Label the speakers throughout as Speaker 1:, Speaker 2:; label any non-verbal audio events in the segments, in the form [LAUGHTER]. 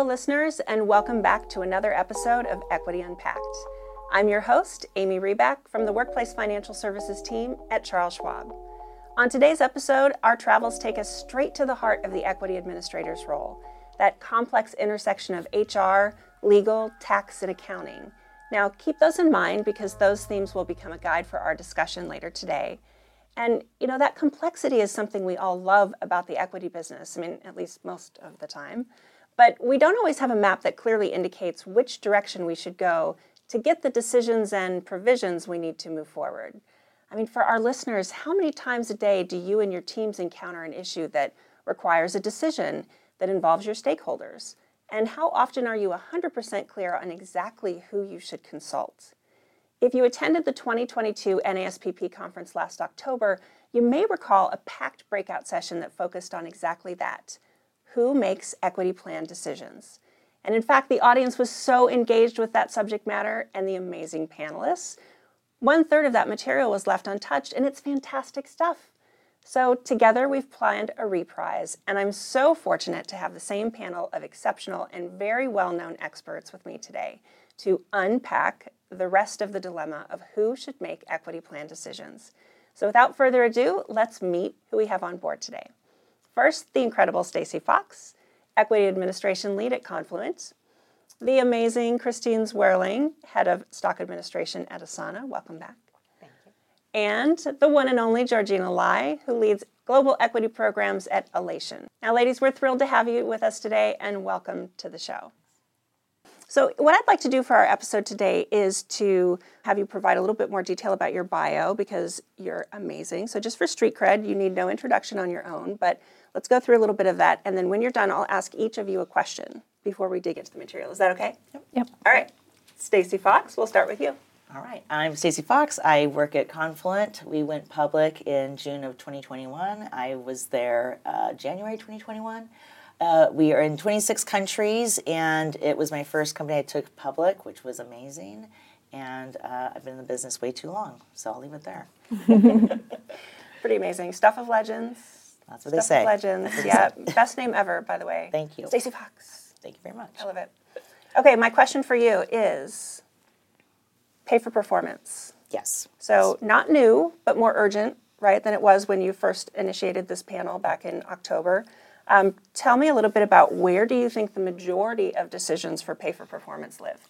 Speaker 1: Hello, listeners, and welcome back to another episode of Equity Unpacked. I'm your host, Amy Reback from the Workplace Financial Services team at Charles Schwab. On today's episode, our travels take us straight to the heart of the equity administrator's role that complex intersection of HR, legal, tax, and accounting. Now, keep those in mind because those themes will become a guide for our discussion later today. And you know that complexity is something we all love about the equity business. I mean, at least most of the time. But we don't always have a map that clearly indicates which direction we should go to get the decisions and provisions we need to move forward. I mean, for our listeners, how many times a day do you and your teams encounter an issue that requires a decision that involves your stakeholders? And how often are you 100% clear on exactly who you should consult? If you attended the 2022 NASPP conference last October, you may recall a packed breakout session that focused on exactly that who makes equity plan decisions? And in fact, the audience was so engaged with that subject matter and the amazing panelists. One third of that material was left untouched, and it's fantastic stuff. So, together we've planned a reprise, and I'm so fortunate to have the same panel of exceptional and very well known experts with me today to unpack the rest of the dilemma of who should make equity plan decisions. So, without further ado, let's meet who we have on board today. First, the incredible Stacy Fox, Equity Administration Lead at Confluent. The amazing Christine Zwerling, Head of Stock Administration at Asana. Welcome back.
Speaker 2: Thank you.
Speaker 1: And the one and only Georgina Lai, who leads Global Equity Programs at Alation. Now, ladies, we're thrilled to have you with us today and welcome to the show. So, what I'd like to do for our episode today is to have you provide a little bit more detail about your bio because you're amazing. So, just for street cred, you need no introduction on your own, but let's go through a little bit of that. And then when you're done, I'll ask each of you a question before we dig into the material. Is that okay?
Speaker 2: Yep. yep.
Speaker 1: All right. Stacy Fox, we'll start with you.
Speaker 2: All right. I'm Stacy Fox. I work at Confluent. We went public in June of 2021. I was there uh, January 2021. Uh, we are in 26 countries, and it was my first company I took public, which was amazing. And uh, I've been in the business way too long, so I'll leave it there. [LAUGHS]
Speaker 1: Pretty amazing. Stuff of legends.
Speaker 2: That's what Stuff they say.
Speaker 1: Legends. yeah. Best name ever, by the way.
Speaker 2: Thank you.
Speaker 1: Stacy Fox.
Speaker 2: Thank you very much.
Speaker 1: I love it. Okay, my question for you is pay for performance.
Speaker 2: Yes.
Speaker 1: So, not new, but more urgent, right, than it was when you first initiated this panel back in October. Um, tell me a little bit about where do you think the majority of decisions for pay for performance live?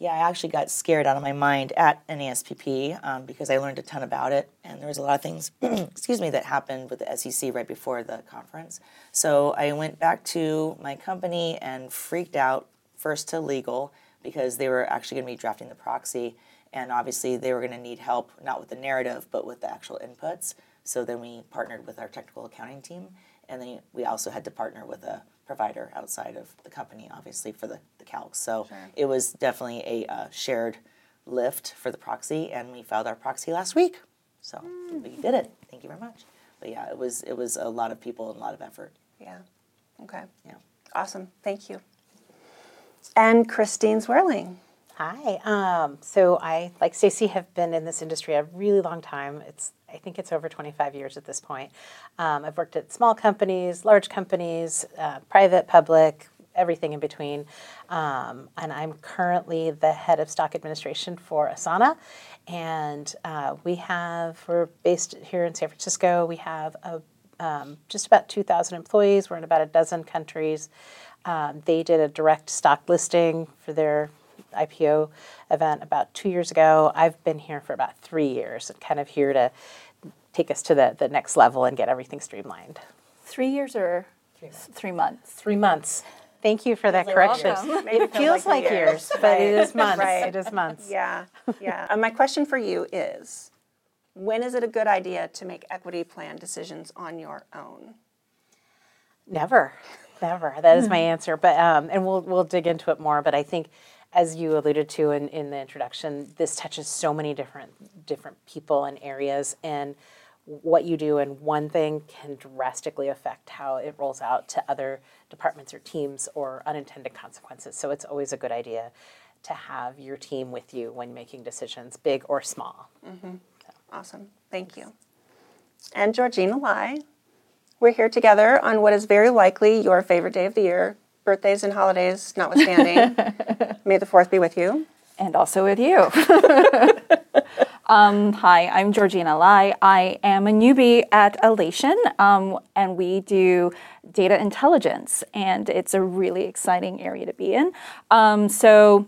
Speaker 2: Yeah, I actually got scared out of my mind at NASPP um, because I learned a ton about it, and there was a lot of things, [CLEARS THROAT] excuse me, that happened with the SEC right before the conference. So I went back to my company and freaked out first to legal because they were actually going to be drafting the proxy, and obviously they were going to need help not with the narrative but with the actual inputs. So then we partnered with our technical accounting team and then we also had to partner with a provider outside of the company, obviously for the, the calcs. So sure. it was definitely a uh, shared lift for the proxy, and we filed our proxy last week. So mm. we did it. Thank you very much. But yeah, it was it was a lot of people and a lot of effort.
Speaker 1: Yeah. Okay.
Speaker 2: Yeah.
Speaker 1: Awesome. Thank you. And Christine Zwerling.
Speaker 3: Hi. Um, so I, like Stacy, have been in this industry a really long time. It's I think it's over 25 years at this point. Um, I've worked at small companies, large companies, uh, private, public, everything in between. Um, and I'm currently the head of stock administration for Asana. And uh, we have, we're based here in San Francisco. We have a, um, just about 2,000 employees. We're in about a dozen countries. Um, they did a direct stock listing for their IPO event about two years ago. I've been here for about three years and kind of here to take us to the, the next level and get everything streamlined.
Speaker 4: Three years or three months? Three months.
Speaker 3: Three months. Thank you for that correction. It feels like, like years, years, but it is months. Right. It is months. [LAUGHS]
Speaker 1: Yeah, yeah. uh, my question for you is, when is it a good idea to make equity plan decisions on your own?
Speaker 3: Never, never. That is my [LAUGHS] answer. But um, and we'll we'll dig into it more. But I think as you alluded to in, in the introduction, this touches so many different different people and areas, and what you do in one thing can drastically affect how it rolls out to other departments or teams or unintended consequences. So it's always a good idea to have your team with you when making decisions, big or small.
Speaker 1: Mm-hmm. So. Awesome, thank you. And Georgina Lai, we're here together on what is very likely your favorite day of the year, birthdays and holidays notwithstanding, [LAUGHS] may the 4th be with you.
Speaker 4: And also with you. [LAUGHS] um, hi, I'm Georgina Lai. I am a newbie at Alation, um, and we do data intelligence, and it's a really exciting area to be in. Um, so,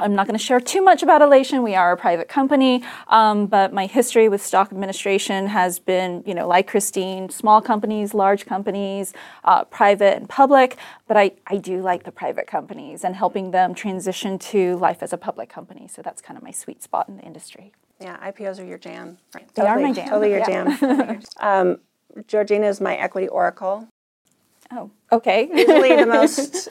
Speaker 4: I'm not going to share too much about Alation. We are a private company, um, but my history with stock administration has been, you know, like Christine, small companies, large companies, uh, private and public. But I, I do like the private companies and helping them transition to life as a public company. So that's kind of my sweet spot in the industry.
Speaker 1: Yeah, IPOs are your jam. Right.
Speaker 4: They are my jam,
Speaker 1: Totally your
Speaker 4: yeah.
Speaker 1: jam. [LAUGHS] um, Georgina is my equity oracle.
Speaker 4: Oh, okay.
Speaker 1: Usually the [LAUGHS] most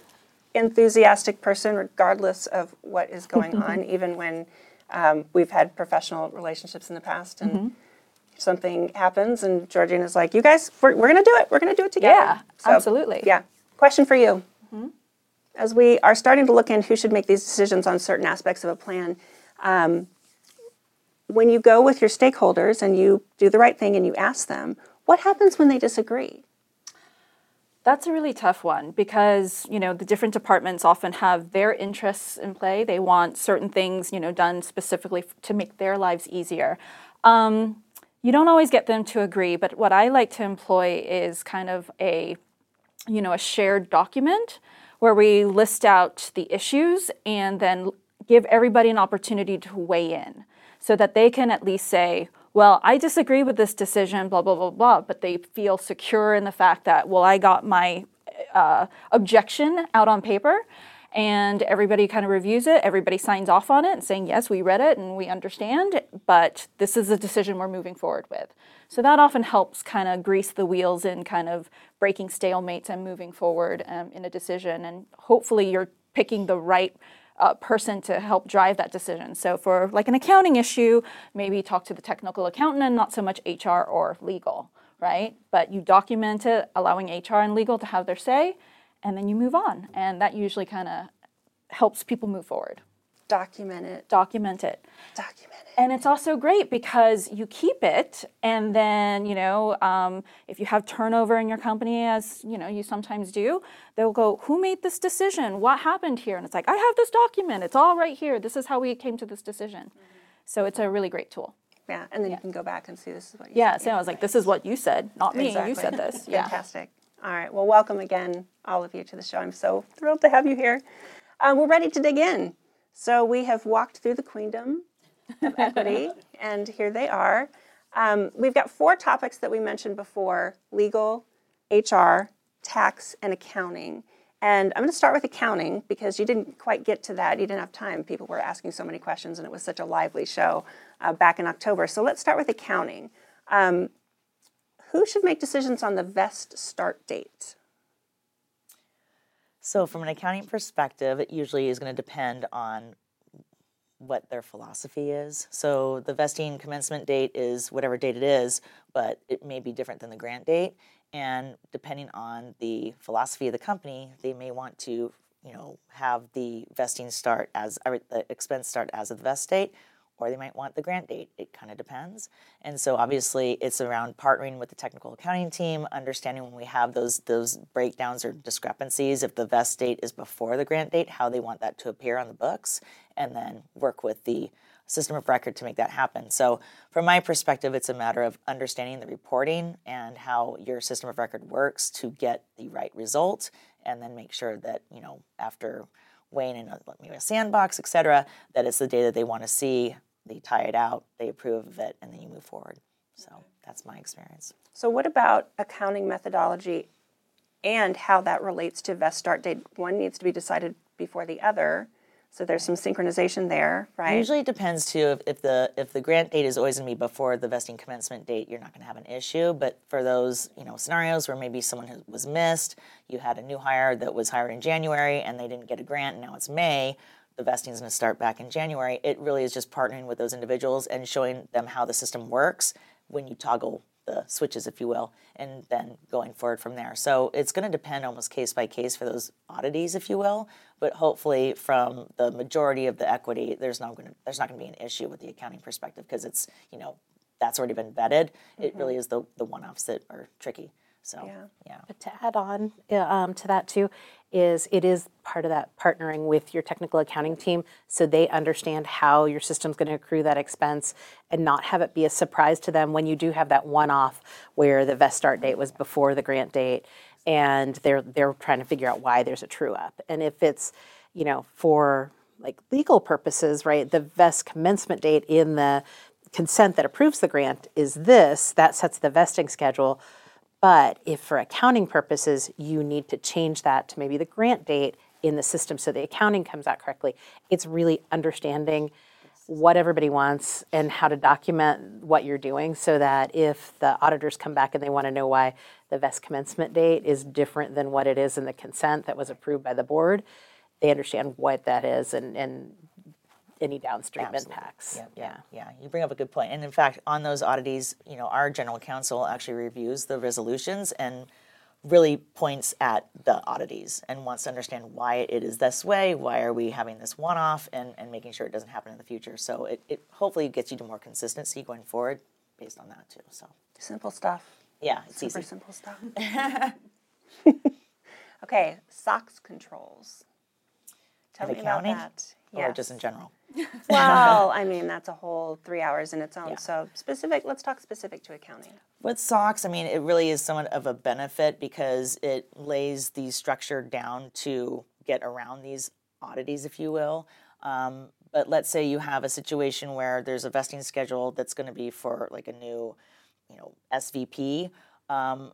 Speaker 1: enthusiastic person, regardless of what is going on, even when um, we've had professional relationships in the past and
Speaker 4: Mm-hmm.
Speaker 1: something happens and Georgina's like, you guys, we're, we're going to do it. We're going to do it together.
Speaker 4: Yeah, absolutely.
Speaker 1: Yeah. Question for you.
Speaker 4: Mm-hmm.
Speaker 1: As we are starting to look in who should make these decisions on certain aspects of a plan, um, when you go with your stakeholders and you do the right thing and you ask them, what happens when they disagree?
Speaker 4: That's a really tough one because you know the different departments often have their interests in play. They want certain things you know done specifically to make their lives easier. Um, you don't always get them to agree, but what I like to employ is kind of a you know a shared document where we list out the issues and then give everybody an opportunity to weigh in so that they can at least say well, I disagree with this decision, blah, blah, blah, blah, but they feel secure in the fact that, well, I got my uh, objection out on paper and everybody kind of reviews it. Everybody signs off on it saying, yes, we read it and we understand, but this is a decision we're moving forward with. So that often helps kind of grease the wheels in kind of breaking stalemates and moving forward um, in a decision. And hopefully you're picking the right uh, person to help drive that decision. So for like an accounting issue, maybe talk to the technical accountant and not so much HR or legal, right? But you document it, allowing HR and legal to have their say, and then you move on. And that usually kind of helps people move forward.
Speaker 1: Document it.
Speaker 4: Document it.
Speaker 1: Document it.
Speaker 4: And it's also great because you keep it, and then you know um, if you have turnover in your company, as you know you sometimes do, they'll go, "Who made this decision? What happened here?" And it's like, "I have this document. It's all right here. This is how we came to this decision." So it's a really great tool.
Speaker 1: Yeah, and then you can go back and see this is what you
Speaker 4: Yeah.
Speaker 1: said.
Speaker 4: So I was like, "This is what you said, not me.
Speaker 1: Exactly.
Speaker 4: You said this." [LAUGHS] Yeah.
Speaker 1: Fantastic. All right. Well, welcome again, all of you, to the show. I'm so thrilled to have you here. Uh, we're ready to dig in. So we have walked through the queendom of [LAUGHS] equity, and here they are. Um, we've got four topics that we mentioned before legal, HR, tax, and accounting. And I'm going to start with accounting because you didn't quite get to that. You didn't have time. People were asking so many questions, and it was such a lively show uh, back in October. So let's start with accounting. Um, who should make decisions on the vest start date?
Speaker 2: So, from an accounting perspective, it usually is going to depend on what their philosophy is. So, the vesting commencement date is whatever date it is, but it may be different than the grant date. And depending on the philosophy of the company, they may want to, you know, have the vesting start as the expense start as of the vest date, or they might want the grant date. It kind of depends. And so obviously it's around partnering with the technical accounting team, understanding when we have those those breakdowns or discrepancies, if the vest date is before the grant date, how they want that to appear on the books, and then work with the system of record to make that happen. So from my perspective, it's a matter of understanding the reporting and how your system of record works to get the right result, and then make sure that, you know, after weighing in a, a sandbox, et cetera, that it's the data they want to see they tie it out, they approve of it, and then you move forward. So that's my experience.
Speaker 1: So, what about accounting methodology and how that relates to vest start date? One needs to be decided before the other. So there's some synchronization there, right?
Speaker 2: Usually it depends too if, if the if the grant date is always going to be before the vesting commencement date, you're not going to have an issue. But for those you know scenarios where maybe someone has, was missed, you had a new hire that was hired in January and they didn't get a grant, and now it's May. The vesting is going to start back in January. It really is just partnering with those individuals and showing them how the system works when you toggle the switches, if you will, and then going forward from there. So it's going to depend almost case by case for those oddities, if you will. But hopefully, from the majority of the equity, there's not going to there's not going to be an issue with the accounting perspective because it's you know that's already been vetted. It really is the the one offs that are tricky. So
Speaker 1: Yeah.
Speaker 2: yeah.
Speaker 3: But to add on um, to that too, is it is part of that partnering with your technical accounting team so they understand how your system's going to accrue that expense and not have it be a surprise to them when you do have that one off where the vest start date was before the grant date and they're they're trying to figure out why there's a true up. And if it's, you know, for like legal purposes, right, the vest commencement date in the consent that approves the grant is this, that sets the vesting schedule. But if for accounting purposes, you need to change that to maybe the grant date in the system so the accounting comes out correctly, it's really understanding what everybody wants and how to document what you're doing so that if the auditors come back and they want to know why the vest commencement date is different than what it is in the consent that was approved by the board, they understand what that is and, and any downstream
Speaker 2: Absolutely.
Speaker 3: impacts.
Speaker 2: Yeah, yeah, yeah. You bring up a good point. And in fact, on those oddities, you know, our general counsel actually reviews the resolutions and really points at the oddities and wants to understand why it is this way, why are we having this one-off, and, and making sure it doesn't happen in the future. So it, it hopefully gets you to more consistency going forward based on that too. So
Speaker 1: Simple stuff.
Speaker 2: yeah, it's
Speaker 1: Super
Speaker 2: easy.
Speaker 1: simple stuff. [LAUGHS] okay, SOX controls. Tell
Speaker 2: And
Speaker 1: me about
Speaker 2: accounting?
Speaker 1: that.
Speaker 2: Or just in general. [LAUGHS]
Speaker 1: well, I mean, that's a whole three hours in its own.
Speaker 2: Yeah.
Speaker 1: So specific, let's talk specific to accounting.
Speaker 2: With SOX, I mean, it really is somewhat of a benefit because it lays the structure down to get around these oddities, if you will. Um, but let's say you have a situation where there's a vesting schedule that's going to be for like a new, you know, SVP. Um,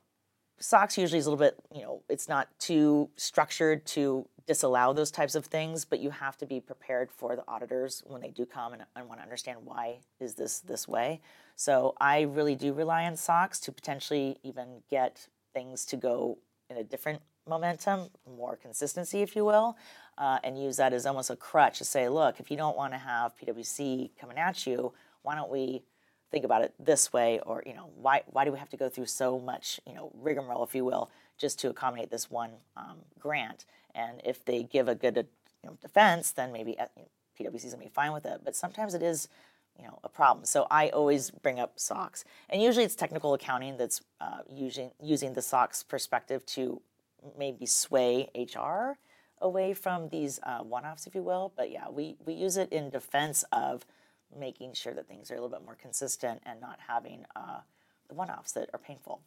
Speaker 2: SOX usually is a little bit, you know, it's not too structured to disallow those types of things, but you have to be prepared for the auditors when they do come and, and want to understand why is this this way. So I really do rely on SOX to potentially even get things to go in a different momentum, more consistency, if you will, uh, and use that as almost a crutch to say, look, if you don't want to have PwC coming at you, why don't we think about it this way or you know why why do we have to go through so much you know rigmarole if you will just to accommodate this one um, grant and if they give a good you know, defense then maybe uh, you know, PwC is gonna be fine with it. But sometimes it is you know a problem. So I always bring up SOX and usually it's technical accounting that's uh, using using the SOX perspective to maybe sway HR away from these uh, one-offs if you will. But yeah we we use it in defense of making sure that things are a little bit more consistent and not having uh, the one-offs that are painful.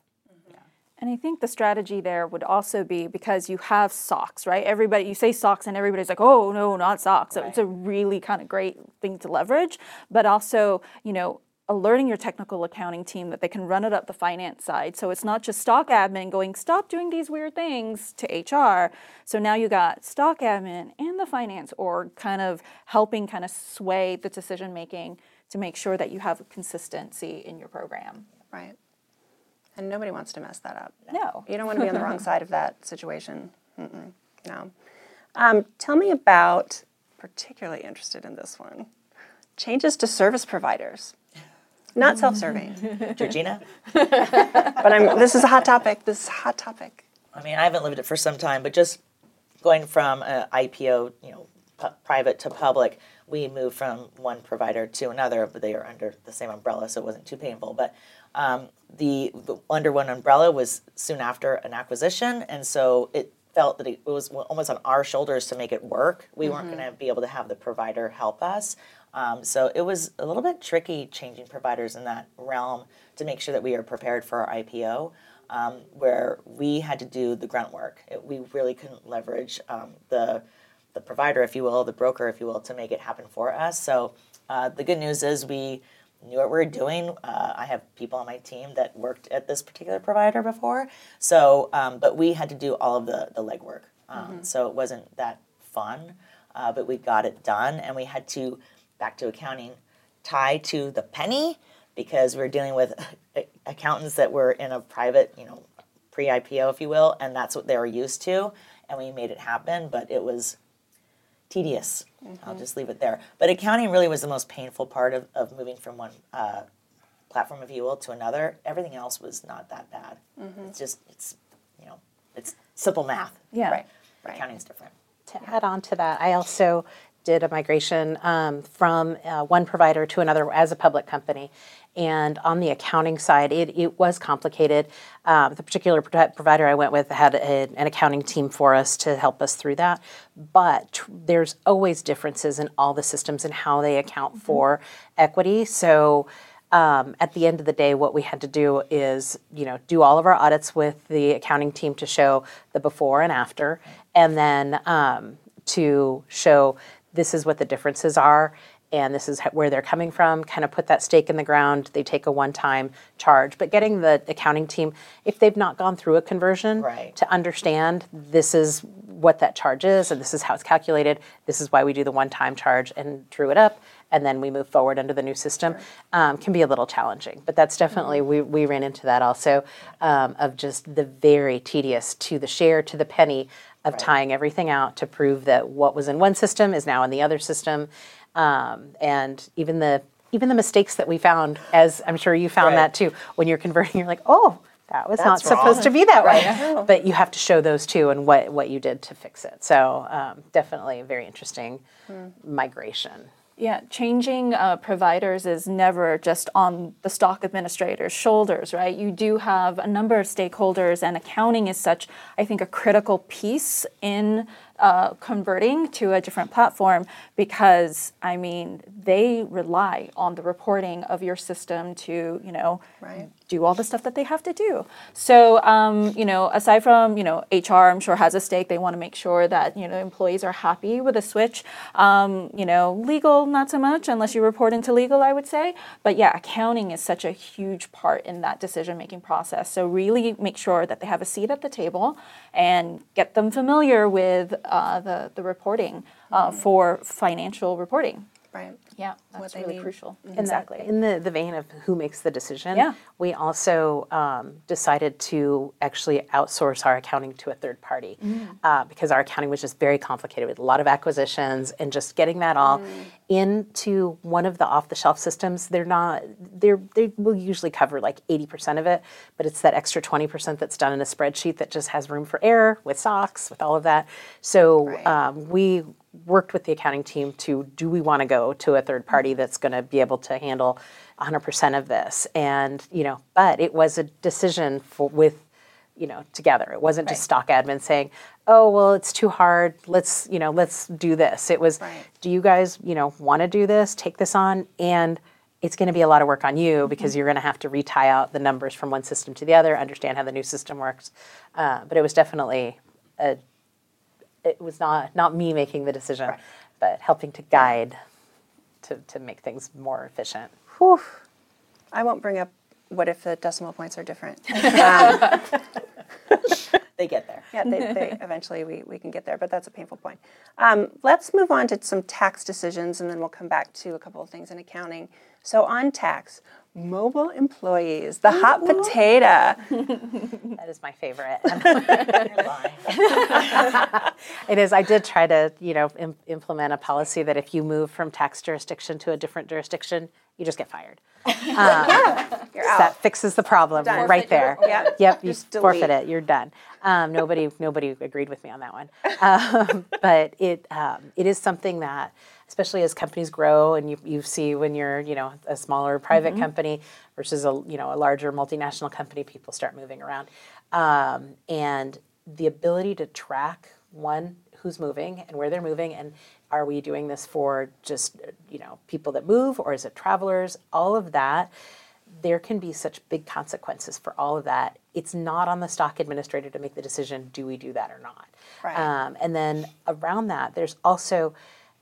Speaker 4: And I think the strategy there would also be because you have SOX, right? Everybody, you say SOX, and everybody's like, "Oh no, not SOX." So it's a really kind of great thing to leverage, but also, you know, alerting your technical accounting team that they can run it up the finance side. So it's not just stock admin going, "Stop doing these weird things" to HR. So now you got stock admin and the finance org kind of helping kind of sway the decision making to make sure that you have consistency in your program.
Speaker 1: Right. And nobody wants to mess that up.
Speaker 4: No.
Speaker 1: You don't want to be on the wrong [LAUGHS] side of that situation. Mm-mm, no. Um, tell me about, particularly interested in this one, changes to service providers. Not self serving, [LAUGHS]
Speaker 2: Georgina, [LAUGHS]
Speaker 1: but I'm, this is a hot topic. This is a hot topic.
Speaker 2: I mean, I haven't lived it for some time, but just going from IPO, you know, pu- private to public, we moved from one provider to another, but they are under the same umbrella, so it wasn't too painful. But um, the, the under one umbrella was soon after an acquisition, and so it felt that it was almost on our shoulders to make it work. We weren't going to be able to have the provider help us. Um, so it was a little bit tricky changing providers in that realm to make sure that we are prepared for our IPO, um, where we had to do the grunt work. It, we really couldn't leverage um, the the provider, if you will, the broker, if you will, to make it happen for us. So uh, the good news is we knew what we were doing. Uh, I have people on my team that worked at this particular provider before. So, um, but we had to do all of the the legwork. Um, So it wasn't that fun, uh, but we got it done, and we had to back to accounting, tie to the penny because we were dealing with [LAUGHS] accountants that were in a private, you know, pre-IPO, if you will, and that's what they were used to, and we made it happen. But it was tedious. I'll just leave it there. But accounting really was the most painful part of, of moving from one uh, platform, if you will, to another. Everything else was not that bad. It's just it's you know it's simple math.
Speaker 4: Yeah.
Speaker 1: Right. Right.
Speaker 2: Accounting's different.
Speaker 3: To add on to that, I also did a migration um, from uh, one provider to another as a public company. And on the accounting side, it, it was complicated. Um, the particular pro- provider I went with had a, an accounting team for us to help us through that. But tr- there's always differences in all the systems and how they account for equity. So um, at the end of the day, what we had to do is, you know, do all of our audits with the accounting team to show the before and after, and then um, to show this is what the differences are and this is where they're coming from kind of put that stake in the ground. They take a one-time charge. But getting the accounting team if they've not gone through a conversion
Speaker 2: Right.
Speaker 3: to understand this is what that charge is and this is how it's calculated this is why we do the one-time charge and drew it up and then we move forward under the new system um, can be a little challenging. But that's definitely we, we ran into that also um, of just the very tedious to the share to the penny of tying everything out to prove that what was in one system is now in the other system um, and even the even the mistakes that we found as i'm sure you found
Speaker 2: Right.
Speaker 3: that too when you're converting you're like oh that was not
Speaker 2: That's wrong.
Speaker 3: supposed to be that way but you have to show those too and what what you did to fix it so um, definitely a very interesting migration
Speaker 4: Yeah, changing uh, providers is never just on the stock administrator's shoulders, right? You do have a number of stakeholders, and accounting is such, I think, a critical piece in uh, converting to a different platform because, I mean, they rely on the reporting of your system to, you know,
Speaker 1: Right.
Speaker 4: Do all the stuff that they have to do. So, um, you know, aside from, you know, HR, I'm sure has a stake. They want to make sure that, you know, employees are happy with a switch. Um, you know, legal, not so much, unless you report into legal, I would say. But yeah, accounting is such a huge part in that decision making process. So, really make sure that they have a seat at the table and get them familiar with uh, the, the reporting uh, for financial reporting.
Speaker 1: Right.
Speaker 4: Yeah, that's
Speaker 1: they
Speaker 4: really
Speaker 1: need.
Speaker 4: crucial.
Speaker 3: In that-
Speaker 4: Exactly.
Speaker 3: In the, the vein of who makes the decision,
Speaker 4: Yeah.
Speaker 3: we also um, decided to actually outsource our accounting to a third party uh, because our accounting was just very complicated with a lot of acquisitions and just getting that all into one of the off-the-shelf systems. They're not. They're they will usually cover like eighty percent of it, but it's that extra twenty percent that's done in a spreadsheet that just has room for error with SOX with all of that. So
Speaker 1: Right.
Speaker 3: um, we worked with the accounting team to do we want to go to a third party that's going to be able to handle 100% of this? And you know but it was a decision for with you know together. It wasn't just stock admin saying oh well it's too hard. Let's you know let's do this. It was
Speaker 1: Right.
Speaker 3: do you guys you know want to do this? Take this on. And it's going to be a lot of work on you because you're going to have to retie out the numbers from one system to the other understand how the new system works. Uh, but it was definitely a it was not not me making the decision, but helping to guide to, to make things more efficient.
Speaker 1: Whew. I won't bring up what if the decimal points are different. [LAUGHS]
Speaker 2: They get there.
Speaker 1: Yeah, they, they, eventually we, we can get there, but that's a painful point. Um, let's move on to some tax decisions and then we'll come back to a couple of things in accounting. So, on tax, mobile employees, the hot potato. [LAUGHS]
Speaker 3: That is my favorite. [LAUGHS] it is. I did try to, you know, Im- implement a policy that if you move from tax jurisdiction to a different jurisdiction, you just get fired. [LAUGHS]
Speaker 1: You're
Speaker 3: That fixes the problem
Speaker 1: Done.
Speaker 3: right there.
Speaker 1: Yeah.
Speaker 3: Yep, you
Speaker 1: Just delete.
Speaker 3: forfeit it. You're done. Um, nobody, nobody agreed with me on that one. Um, but it, um, it is something that, especially as companies grow, and you, you see when you're, you know, a smaller private company versus a, you know, a larger multinational company, people start moving around, um, and the ability to track one who's moving and where they're moving and are we doing this for just you know people that move or is it travelers all of that there can be such big consequences for all of that. It's not on the stock administrator to make the decision do we do that or not.
Speaker 1: Right.
Speaker 3: Um, and then around that, there's also,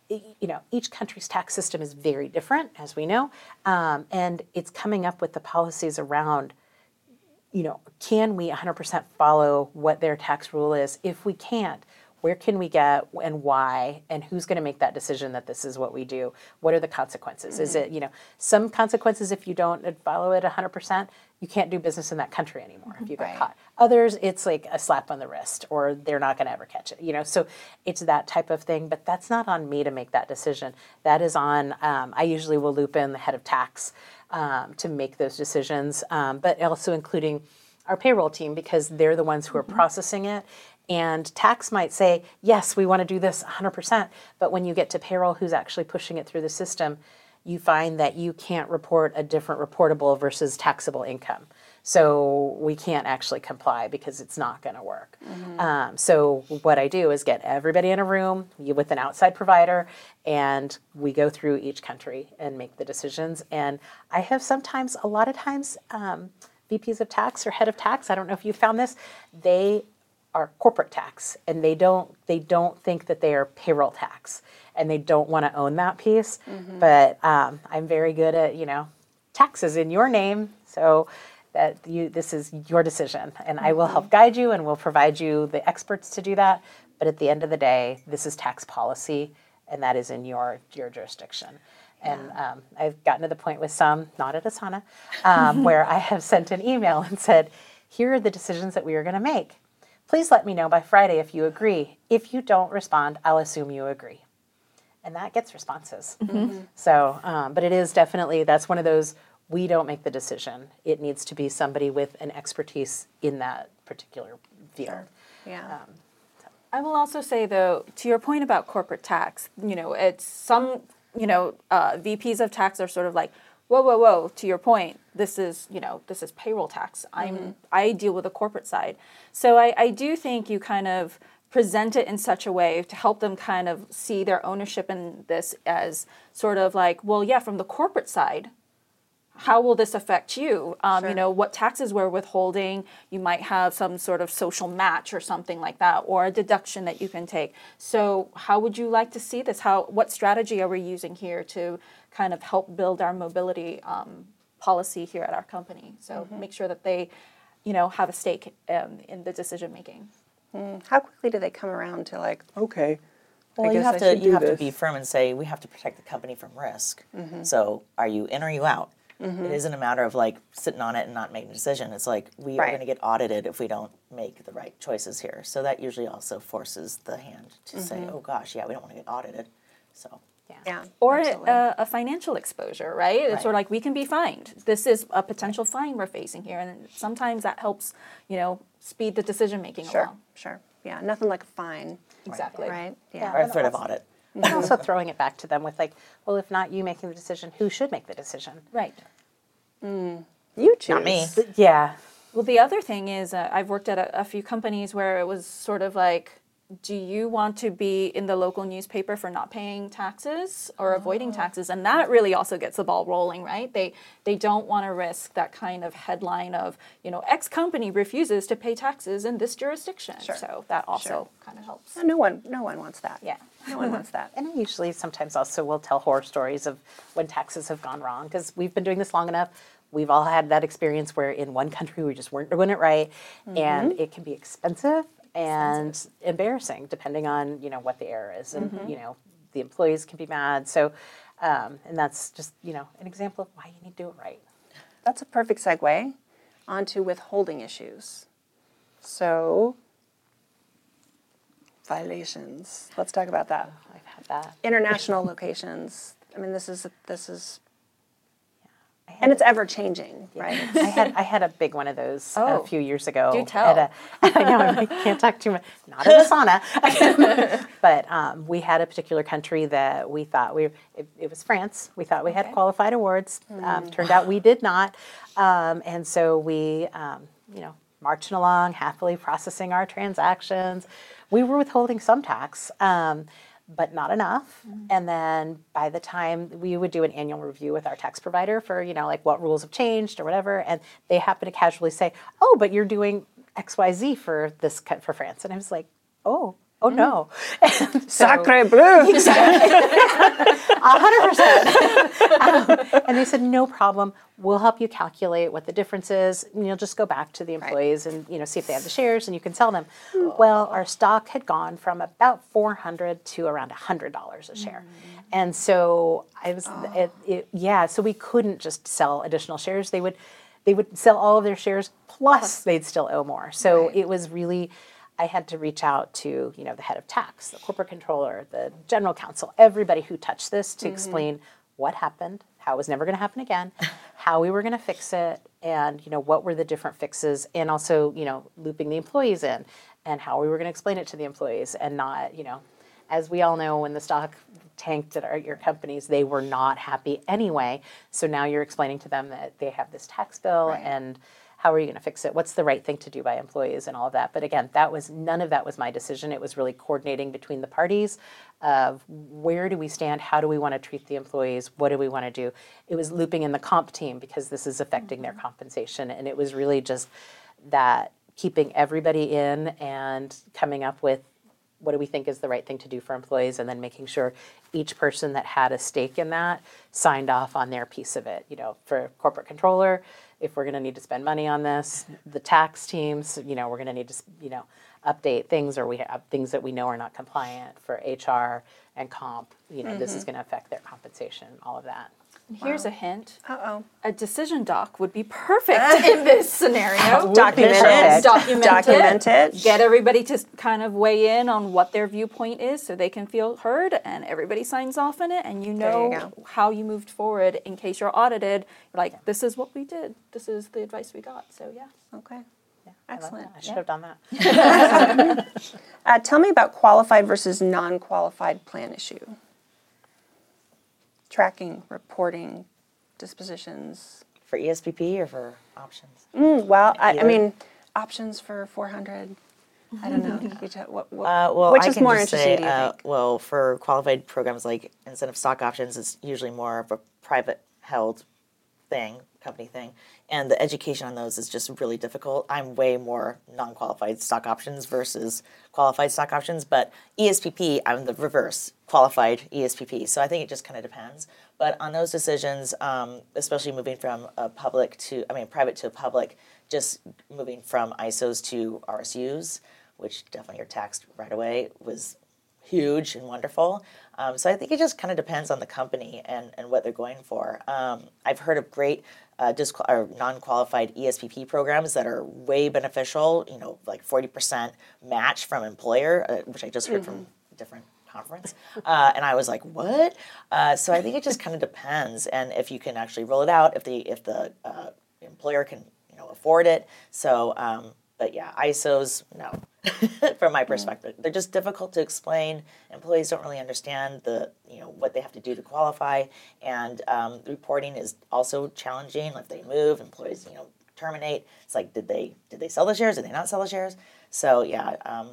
Speaker 3: you know, each country's tax system is very different, as we know, um, and it's coming up with the policies around you know, can we 100% follow what their tax rule is? If we can't, where can we get and why? And who's going to make that decision that this is what we do? What are the consequences? Is it, you know, some consequences if you don't follow it 100%, you can't do business in that country anymore if you get
Speaker 1: Right.
Speaker 3: caught. Others, it's like a slap on the wrist or they're not going to ever catch it, you know? So it's that type of thing, but that's not on me to make that decision. That is on, um, I usually will loop in the head of tax um, to make those decisions, um, but also including our payroll team because they're the ones who are processing it And tax might say, yes, we want to do this 100%. But when you get to payroll, who's actually pushing it through the system, you find that you can't report a different reportable versus taxable income. So we can't actually comply because it's not going to work. Um, so what I do is get everybody in a room with an outside provider, and we go through each country and make the decisions. And I have sometimes, a lot of times, um, VPs of tax or head of tax. I don't know if you found this. They are corporate tax, and they don't they don't think that they are payroll tax, and they don't want to own that piece. But um, I'm very good at you know taxes in your name, so that you this is your decision, and I will help guide you, and will provide you the experts to do that. But at the end of the day, this is tax policy, and that is in your your jurisdiction. And um, I've gotten to the point with some, not at Asana, um, [LAUGHS] where I have sent an email and said, "Here are the decisions that we are going to make. Please let me know by Friday if you agree. If you don't respond, I'll assume you agree." And that gets responses. So, um, but it is definitely that's one of those we don't make the decision. It needs to be somebody with an expertise in that particular field.
Speaker 1: Yeah.
Speaker 4: I will also say though, to your point about corporate tax, you know, it's some, you know, uh, VPs of tax are sort of like, whoa, whoa, whoa. To your point, this is, you know, this is payroll tax. I'm, I deal with the corporate side, so I, I do think you kind of present it in such a way to help them kind of see their ownership in this as sort of like, well, yeah, from the corporate side, how will this affect you? Um, You know, what taxes we're withholding. You might have some sort of social match or something like that, or a deduction that you can take. So, how would you like to see this? How, what strategy are we using here to kind of help build our mobility um, policy here at our company? So, mm-hmm. make sure that they, you know, have a stake um, in the decision making. Hmm.
Speaker 1: How quickly do they come around to like, okay,
Speaker 2: Well,
Speaker 1: I
Speaker 2: you have
Speaker 1: I
Speaker 2: to you
Speaker 1: do
Speaker 2: have to be firm and say we have to protect the company from risk. Mm-hmm. So are you in or are you out? Mm-hmm. It isn't a matter of like sitting on it and not making a decision. It's like we are going to get audited if we don't make the right choices here. So that usually also forces the hand to say, oh gosh, yeah, we don't want to get audited. So
Speaker 1: Yeah.
Speaker 4: Or a, a financial exposure, right? It's
Speaker 2: Right.
Speaker 4: sort of like we can be fined. This is a potential fine we're facing here, and sometimes that helps, you know, speed the decision making
Speaker 1: Sure,
Speaker 4: along.
Speaker 1: sure. Yeah, nothing like a fine,
Speaker 4: Exactly.
Speaker 1: right?
Speaker 3: Yeah.
Speaker 2: or a threat of audit.
Speaker 3: And also throwing it back to them with like, well, if not you making the decision, who should make the decision?
Speaker 4: Right.
Speaker 1: You choose.
Speaker 2: Not me.
Speaker 3: Yeah.
Speaker 4: Well, the other thing is, uh, I've worked at a, a few companies where it was sort of like, do you want to be in the local newspaper for not paying taxes or avoiding ah. taxes? And that really also gets the ball rolling, right? They they don't want to risk that kind of headline of, you know, X company refuses to pay taxes in this jurisdiction.
Speaker 1: Sure.
Speaker 4: So that also
Speaker 1: Sure.
Speaker 4: kind of helps.
Speaker 1: No one, no one wants that.
Speaker 4: Yeah.
Speaker 1: No one wants that. [LAUGHS]
Speaker 3: And I usually sometimes also will tell horror stories of when taxes have gone wrong because we've been doing this long enough. We've all had that experience where in one country we just weren't doing it right, mm-hmm. and it can be expensive and embarrassing depending on you know what the error is, and you know the employees can be mad. So, um, and that's just you know an example of why you need to do it right.
Speaker 1: That's a perfect segue onto withholding issues. So, violations. Let's talk about that.
Speaker 3: I've had that.
Speaker 1: International locations. I mean, this is this is, and it's ever changing, right? [LAUGHS]
Speaker 3: I had I had a big one of those
Speaker 4: Oh.
Speaker 3: a few years ago.
Speaker 4: Do
Speaker 3: at
Speaker 4: tell.
Speaker 3: a- [LAUGHS] I know I can't talk too much. Not in the [LAUGHS] sauna, but um, we had a particular country that we thought we it, it was France. We thought we had qualified awards. Um, turned out we did not, um, and so we um, you know marching along happily processing our transactions. We were withholding some tax. Um, but not enough. And then by the time we would do an annual review with our tax provider for, you know, like what rules have changed or whatever, and they happen to casually say, "Oh, but you're doing X, Y, Z for this cut for France," and I was like, "Oh." Oh no! And [LAUGHS] so-
Speaker 1: Sacre bleu! [LAUGHS] [LAUGHS]
Speaker 3: hundred percent. And they said, no problem. We'll help you calculate what the difference is. And you'll just go back to the employees and you know see if they have the shares, and you can sell them. Well, our stock had gone from about four hundred to around hundred dollars a share, mm. and so I was, oh. it, it, yeah. So we couldn't just sell additional shares. They would, they would sell all of their shares plus they'd still owe more. So it was really. I had to reach out to, you know, the head of tax, the corporate controller, the general counsel, everybody who touched this to mm-hmm. explain what happened, how it was never going to happen again, [LAUGHS] how we were going to fix it, and you know what were the different fixes, and also you know looping the employees in, and how we were going to explain it to the employees and not, you know, as we all know, when the stock tanked at our, your companies, they were not happy anyway. So now you're explaining to them that they have this tax bill and how are you going to fix it? What's the right thing to do by employees and all of that? But again, that was none of that was my decision. It was really coordinating between the parties of where do we stand? How do we want to treat the employees? What do we want to do? It was looping in the comp team because this is affecting their mm-hmm. compensation. And it was really just that keeping everybody in and coming up with what do we think is the right thing to do for employees and then making sure each person that had a stake in that signed off on their piece of it you know for corporate controller if we're going to need to spend money on this. The tax teams you know we're going to need to you know update things or we have things that we know are not compliant for hr and comp. You know this mm-hmm. is going to affect their compensation all of that
Speaker 4: Here's a hint.
Speaker 1: Uh oh.
Speaker 4: A decision doc would be perfect [LAUGHS] in this scenario.
Speaker 1: Document
Speaker 3: perfect.
Speaker 1: it.
Speaker 4: Document,
Speaker 1: Document
Speaker 4: it.
Speaker 1: it.
Speaker 4: Get everybody to kind of weigh in on what their viewpoint is so they can feel heard and everybody signs off on it and you
Speaker 1: you
Speaker 4: know
Speaker 1: go.
Speaker 4: how you moved forward in case you're audited. You're like, this is what we did. This is the advice we got. So yeah.
Speaker 1: Okay.
Speaker 3: Yeah,
Speaker 1: Excellent.
Speaker 3: that. i should have done that [LAUGHS] [LAUGHS]
Speaker 1: Uh, tell me about qualified versus non-qualified plan issue. Tracking, reporting, dispositions.
Speaker 2: For ESPP or for options?
Speaker 1: Mm, well, I, I mean, options for 400. I don't know. What, what,
Speaker 2: Uh, well,
Speaker 1: which
Speaker 2: I
Speaker 1: is more interesting,
Speaker 2: say, uh, well, for qualified programs like incentive stock options, it's usually more of a private held thing, company thing, and the education on those is just really difficult. I'm way more non-qualified stock options versus qualified stock options, but ESPP, I'm the reverse, qualified ESPP. So I think it just kind of depends. But on those decisions, um, especially moving from a public to, I mean, private to a public, just moving from ISOs to RSUs, which definitely are taxed right away, was huge and wonderful. Um, so I think it just kind of depends on the company and, and what they're going for. Um, I've heard of great uh, disqual- or non-qualified ESPP programs that are way beneficial. You know, like forty percent match from employer, uh, which I just heard from a different conference, uh, and I was like, what? Uh, so I think it just kind of depends, and if you can actually roll it out, if the if the uh, employer can you know afford it. So. Um, but yeah, ISOs, no. [LAUGHS] From my perspective, they're just difficult to explain. Employees don't really understand the, you know, what they have to do to qualify, and um, reporting is also challenging. If they move, employees, you know, terminate. It's like, did they did they sell the shares? Did they not sell the shares? So yeah, um,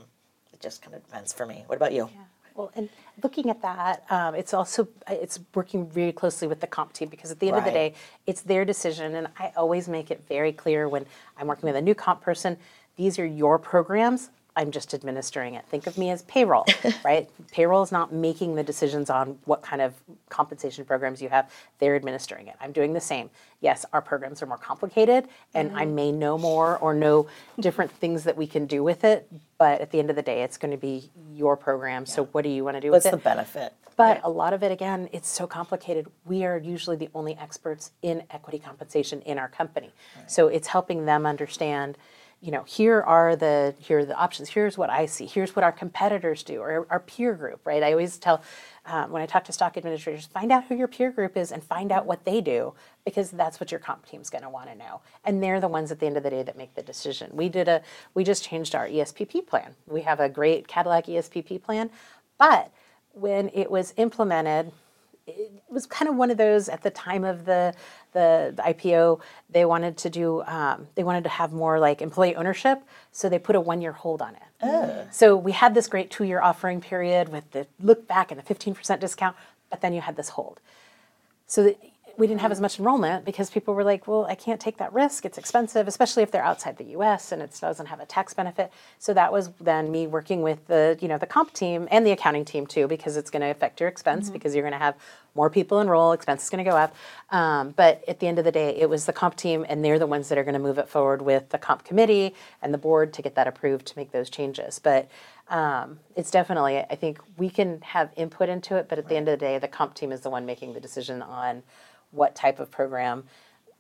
Speaker 2: it just kind of depends for me. What about you?
Speaker 3: Well, and looking at that, um, it's also it's working really closely with the comp team because at the end of the day, it's their decision, and I always make it very clear when I'm working with a new comp person. These are your programs. I'm just administering it. Think of me as payroll, [LAUGHS] right? Payroll is not making the decisions on what kind of compensation programs you have. They're administering it. I'm doing the same. Yes, our programs are more complicated, and I mm-hmm. may know more or know different things that we can do with it. But at the end of the day, it's going to be your program. So what do you want to do
Speaker 2: What's
Speaker 3: with it?
Speaker 2: What's the benefit?
Speaker 3: But a lot of it, again, it's so complicated. We are usually the only experts in equity compensation in our company. So it's helping them understand, you know, here are the here are the options. Here's what I see. Here's what our competitors do, or our peer group, right? I always tell um, when I talk to stock administrators, find out who your peer group is and find out what they do, because that's what your comp team's going to want to know. And they're the ones at the end of the day that make the decision. We did a we just changed our ESPP plan. We have a great Cadillac ESPP plan, but when it was implemented, it was kind of one of those at the time of the the, the IPO. They wanted to do um, they wanted to have more like employee ownership, so they put a one year hold on it. So we had this great two year offering period with the look back and the fifteen percent discount, but then you had this hold. So that we didn't have as much enrollment because people were like, well, I can't take that risk. It's expensive, especially if they're outside the US and it doesn't have a tax benefit. So that was then me working with the, you know, the comp team and the accounting team too, because it's going to affect your expense because you're going to have more people enroll, expense is going to go up. Um, but at the end of the day, it was the comp team and they're the ones that are going to move it forward with the comp committee and the board to get that approved to make those changes. But um, it's definitely, I think we can have input into it, but at the end of the day, the comp team is the one making the decision on what type of program.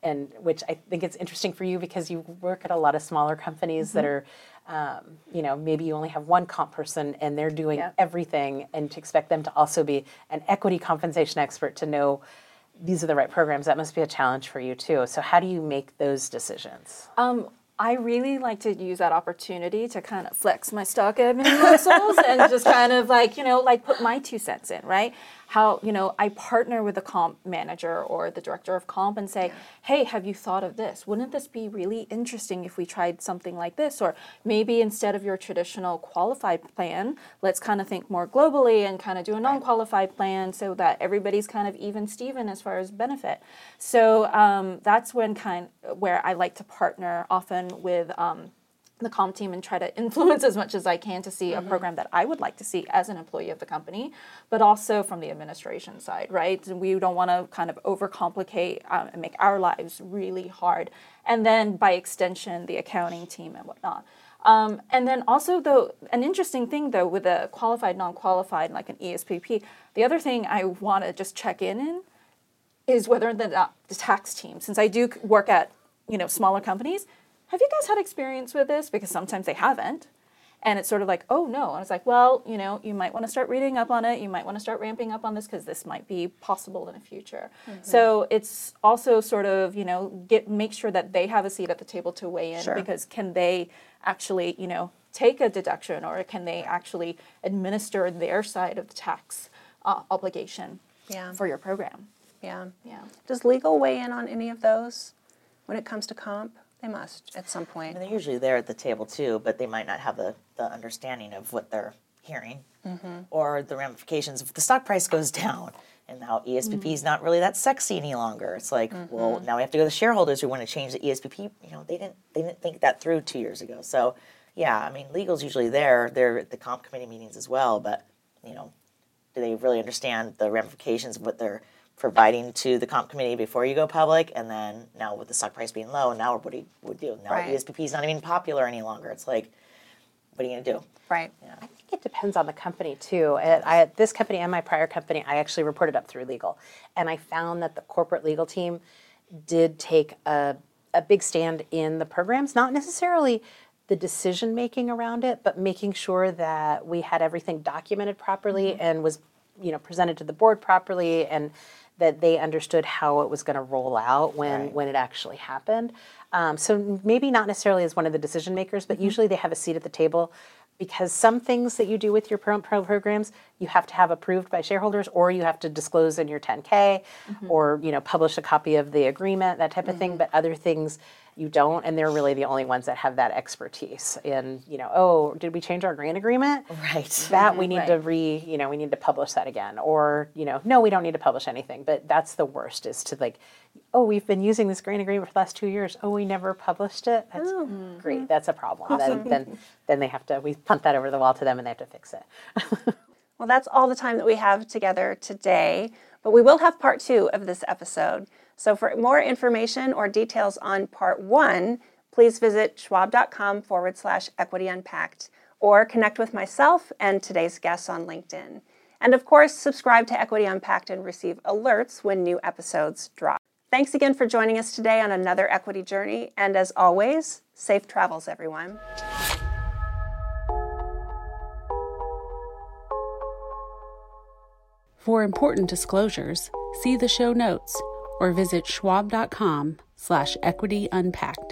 Speaker 3: And which I think it's interesting for you because you work at a lot of smaller companies that are, um, you know, maybe you only have one comp person and they're doing
Speaker 4: Yeah.
Speaker 3: everything, and to expect them to also be an equity compensation expert to know these are the right programs, that must be a challenge for you too. So, how do you make those decisions?
Speaker 4: I really like to use that opportunity to kind of flex my stock admin muscles and just kind of like, you know, like put my two cents in, right? How, you know, I partner with the comp manager or the director of comp and say, hey, have you thought of this? Wouldn't this be really interesting if we tried something like this? Or maybe instead of your traditional qualified plan, let's kind of think more globally and kind of do a non qualified plan so that everybody's kind of even Steven as far as benefit. So um, that's when kind where I like to partner often with um, the comp team and try to [LAUGHS] influence as much as I can to see mm-hmm. a program that I would like to see as an employee of the company, but also from the administration side, right? We don't want to kind of overcomplicate um, and make our lives really hard. And then by extension, the accounting team and whatnot. Um, and then also, though, an interesting thing though with a qualified, non-qualified, like an ESPP, the other thing I want to just check in in is whether the, the tax team, since I do work at you know smaller companies, have you guys had experience with this? Because sometimes they haven't. And it's sort of like, oh no. And it's like, well, you know, you might want to start reading up on it. You might want to start ramping up on this because this might be possible in the future. Mm-hmm. So it's also sort of, you know, get make sure that they have a seat at the table to weigh in sure. because can they actually, you know, take a deduction or can they actually administer their side of the tax uh, obligation yeah. for your program?
Speaker 1: Yeah. Yeah. Does legal weigh in on any of those when it comes to comp? They must at some point.
Speaker 2: I mean, they're usually there at the table too, but they might not have the, the understanding of what they're hearing mm-hmm. or the ramifications. If the stock price goes [LAUGHS] down and now ESPP mm-hmm. is not really that sexy any longer, it's like, mm-hmm. well, now we have to go to the shareholders who want to change the ESPP. You know, they didn't they didn't think that through two years ago. So, yeah, I mean, legal's usually there. They're at the comp committee meetings as well, but you know, do they really understand the ramifications of what they're providing to the comp committee before you go public, and then now with the stock price being low, now what do you would do? Now right. ESPP is not even popular any longer. It's like, what are you going to do?
Speaker 1: Right.
Speaker 3: Yeah. I think it depends on the company too. At, I, this company and my prior company, I actually reported up through legal, and I found that the corporate legal team did take a, a big stand in the programs, not necessarily the decision making around it, but making sure that we had everything documented properly mm-hmm. and was, you know, presented to the board properly and that they understood how it was going to roll out when right. when it actually happened. Um, so maybe not necessarily as one of the decision makers, but mm-hmm. usually they have a seat at the table because some things that you do with your pro, pro programs you have to have approved by shareholders or you have to disclose in your 10k mm-hmm. or you know publish a copy of the agreement that type of mm-hmm. thing but other things you don't and they're really the only ones that have that expertise in you know oh did we change our grant agreement?
Speaker 2: Right.
Speaker 3: That we mm-hmm. need right. to re you know we need to publish that again. Or you know no we don't need to publish anything but that's the worst is to like oh we've been using this grant agreement for the last two years. Oh we never published it. That's oh. great. Mm-hmm. That's a problem. Awesome. then, then then they have to we punt that over the wall to them and they have to fix it. [LAUGHS]
Speaker 1: Well that's all the time that we have together today but we will have part two of this episode so for more information or details on part one, please visit schwab.com forward slash equity unpacked or connect with myself and today's guests on LinkedIn. And of course, subscribe to Equity Unpacked and receive alerts when new episodes drop. Thanks again for joining us today on another equity journey. And as always, safe travels, everyone.
Speaker 5: For important disclosures, see the show notes or visit schwab.com slash equity unpacked.